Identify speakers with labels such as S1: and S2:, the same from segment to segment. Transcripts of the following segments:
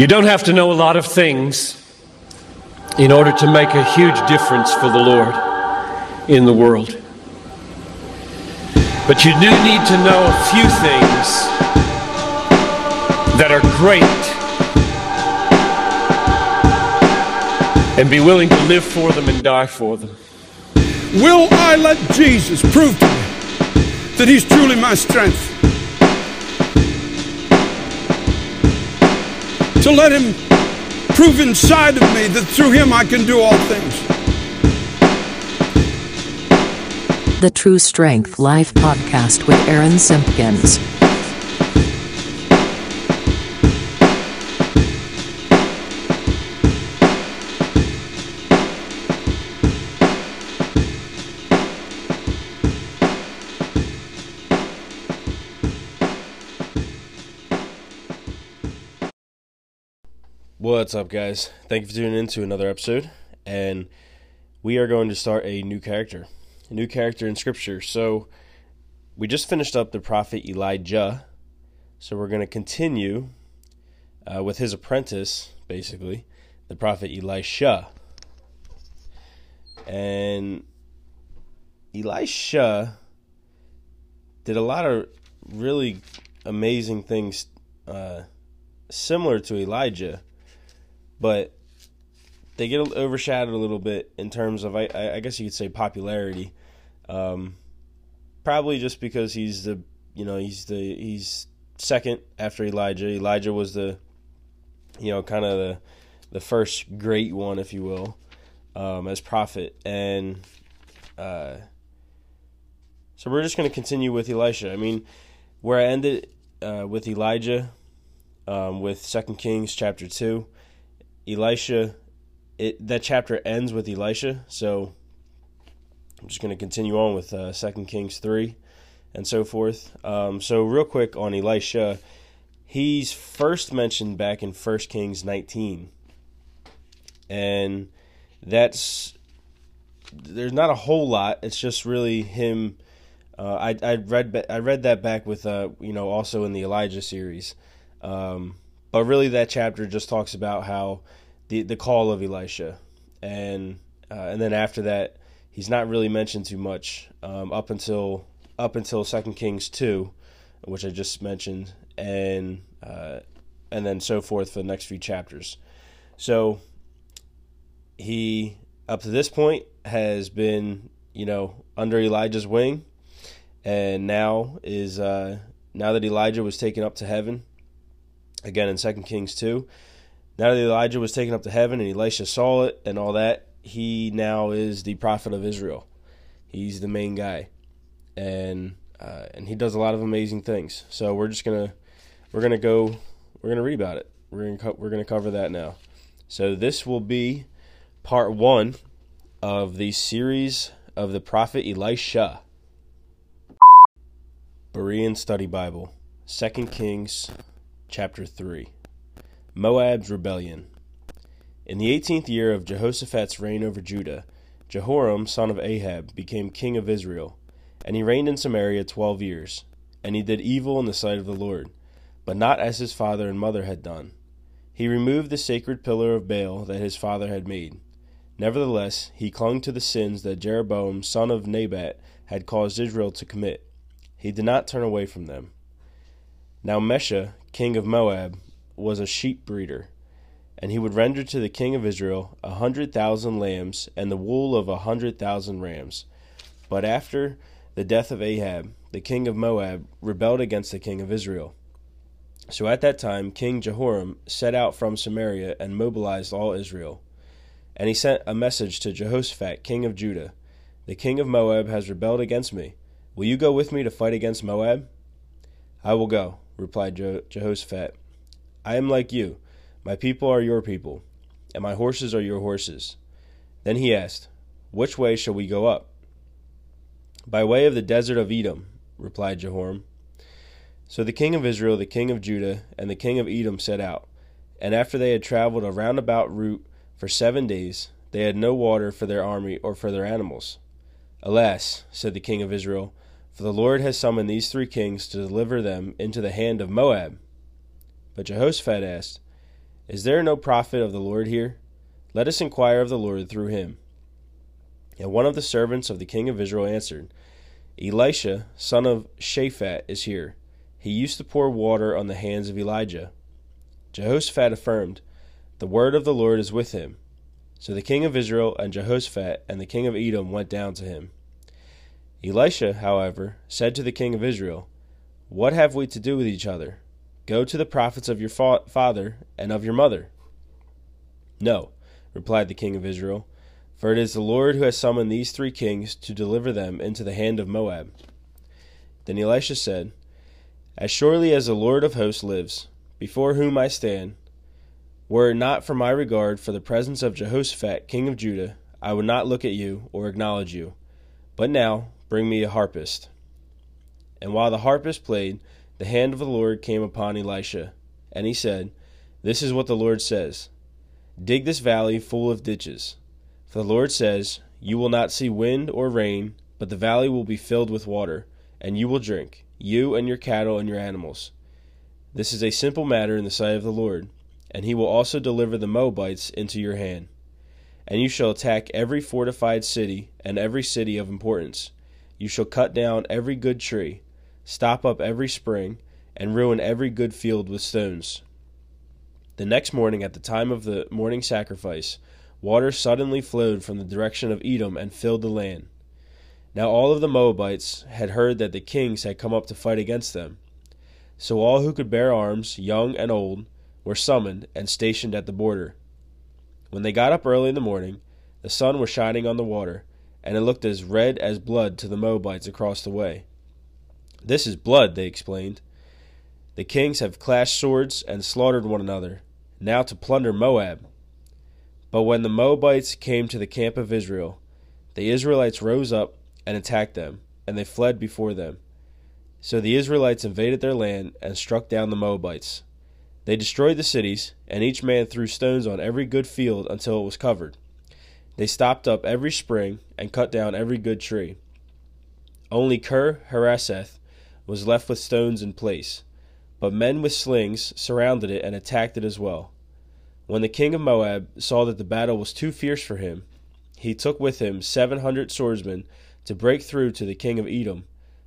S1: You don't have to know a lot of things in order to make a huge difference for the Lord in the world. But you do need to know a few things that are great and be willing to live for them and die for them.
S2: Will I let Jesus prove to me that He's truly my strength? To let Him prove inside of me that through Him I can do all things.
S3: The True Strength Life podcast with Aaron Simpkins.
S4: What's up, guys? Thank you for tuning in to another episode. And we are going to start a new character, a new character in Scripture. So, we just finished up the prophet Elijah. So, we're going to continue uh, with his apprentice, basically, the prophet Elisha. And Elisha did a lot of really amazing things uh, similar to Elijah but they get overshadowed a little bit in terms of I, I guess you could say popularity. Um, probably just because he's the you know he's the he's second after Elijah. Elijah was the you know kind of the the first great one, if you will, um, as prophet, and uh, so we're just going to continue with Elisha. I mean, where I ended uh, with Elijah, um, with Second Kings chapter two. Elisha, it that chapter ends with Elisha, so I'm just going to continue on with uh, Second Kings three, and so forth. Um, so real quick on Elisha, he's first mentioned back in First Kings 19, and that's there's not a whole lot. It's just really him. Uh, I I read I read that back with uh you know also in the Elijah series, um, but really that chapter just talks about how the the call of Elisha, and uh, and then after that, he's not really mentioned too much um, up until up until Second Kings two, which I just mentioned, and uh, and then so forth for the next few chapters. So he up to this point has been you know under Elijah's wing, and now is uh, now that Elijah was taken up to heaven, again in Second Kings two now that Elijah was taken up to heaven and Elisha saw it and all that, he now is the prophet of Israel. He's the main guy, and uh, and he does a lot of amazing things. So we're just gonna we're gonna go we're gonna read about it. We're gonna co- we're gonna cover that now. So this will be part one of the series of the prophet Elisha. Berean Study Bible, Second Kings, chapter three. Moab's rebellion. In the eighteenth year of Jehoshaphat's reign over Judah, Jehoram, son of Ahab, became king of Israel, and he reigned in Samaria twelve years. And he did evil in the sight of the Lord, but not as his father and mother had done. He removed the sacred pillar of Baal that his father had made. Nevertheless, he clung to the sins that Jeroboam, son of Nebat, had caused Israel to commit. He did not turn away from them. Now Mesha, king of Moab, was a sheep breeder, and he would render to the king of Israel a hundred thousand lambs and the wool of a hundred thousand rams. But after the death of Ahab, the king of Moab rebelled against the king of Israel. So at that time, King Jehoram set out from Samaria and mobilized all Israel. And he sent a message to Jehoshaphat, king of Judah The king of Moab has rebelled against me. Will you go with me to fight against Moab? I will go, replied Jehoshaphat. I am like you. My people are your people, and my horses are your horses. Then he asked, Which way shall we go up? By way of the desert of Edom, replied Jehoram. So the king of Israel, the king of Judah, and the king of Edom set out. And after they had traveled a roundabout route for seven days, they had no water for their army or for their animals. Alas, said the king of Israel, for the Lord has summoned these three kings to deliver them into the hand of Moab. But Jehoshaphat asked, Is there no prophet of the Lord here? Let us inquire of the Lord through him. And one of the servants of the king of Israel answered, Elisha, son of Shaphat, is here. He used to pour water on the hands of Elijah. Jehoshaphat affirmed, The word of the Lord is with him. So the king of Israel and Jehoshaphat and the king of Edom went down to him. Elisha, however, said to the king of Israel, What have we to do with each other? Go to the prophets of your fa- father and of your mother. No, replied the king of Israel, for it is the Lord who has summoned these three kings to deliver them into the hand of Moab. Then Elisha said, As surely as the Lord of hosts lives, before whom I stand, were it not for my regard for the presence of Jehoshaphat, king of Judah, I would not look at you or acknowledge you. But now bring me a harpist. And while the harpist played, the hand of the Lord came upon Elisha, and he said, This is what the Lord says Dig this valley full of ditches. For the Lord says, You will not see wind or rain, but the valley will be filled with water, and you will drink, you and your cattle and your animals. This is a simple matter in the sight of the Lord, and he will also deliver the Moabites into your hand. And you shall attack every fortified city and every city of importance. You shall cut down every good tree stop up every spring, and ruin every good field with stones. The next morning, at the time of the morning sacrifice, water suddenly flowed from the direction of Edom and filled the land. Now all of the Moabites had heard that the kings had come up to fight against them. So all who could bear arms, young and old, were summoned and stationed at the border. When they got up early in the morning, the sun was shining on the water, and it looked as red as blood to the Moabites across the way. This is blood, they explained. The kings have clashed swords and slaughtered one another, now to plunder Moab. But when the Moabites came to the camp of Israel, the Israelites rose up and attacked them, and they fled before them. So the Israelites invaded their land and struck down the Moabites. They destroyed the cities, and each man threw stones on every good field until it was covered. They stopped up every spring and cut down every good tree. Only Ker Hareseth was left with stones in place. But men with slings surrounded it and attacked it as well. When the king of Moab saw that the battle was too fierce for him, he took with him seven hundred swordsmen to break through to the king of Edom,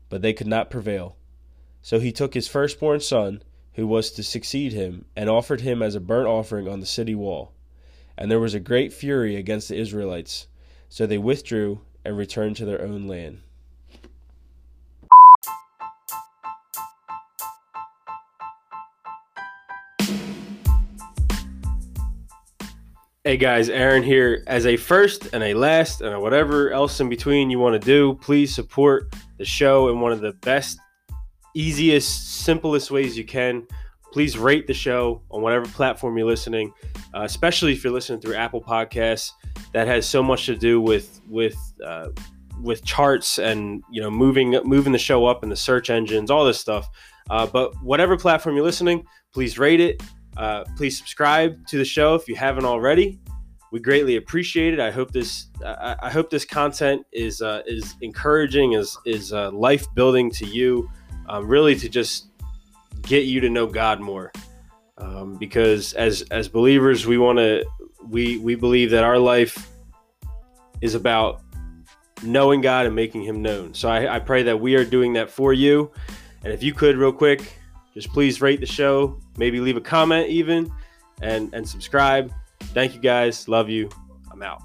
S4: but they could not prevail. So he took his firstborn son, who was to succeed him, and offered him as a burnt offering on the city wall. And there was a great fury against the Israelites, so they withdrew and returned to their own land.
S1: Hey guys, Aaron here. As a first and a last and a whatever else in between you want to do, please support the show in one of the best, easiest, simplest ways you can. Please rate the show on whatever platform you're listening, uh, especially if you're listening through Apple Podcasts. That has so much to do with with uh, with charts and you know moving moving the show up in the search engines, all this stuff. Uh, but whatever platform you're listening, please rate it uh, please subscribe to the show if you haven't already. We greatly appreciate it. I hope this I, I hope this content is uh, is encouraging, is is uh, life building to you, um, really to just get you to know God more. Um, because as as believers, we want to we we believe that our life is about knowing God and making Him known. So I, I pray that we are doing that for you. And if you could, real quick, just please rate the show, maybe leave a comment even, and and subscribe. Thank you guys. Love you. I'm out.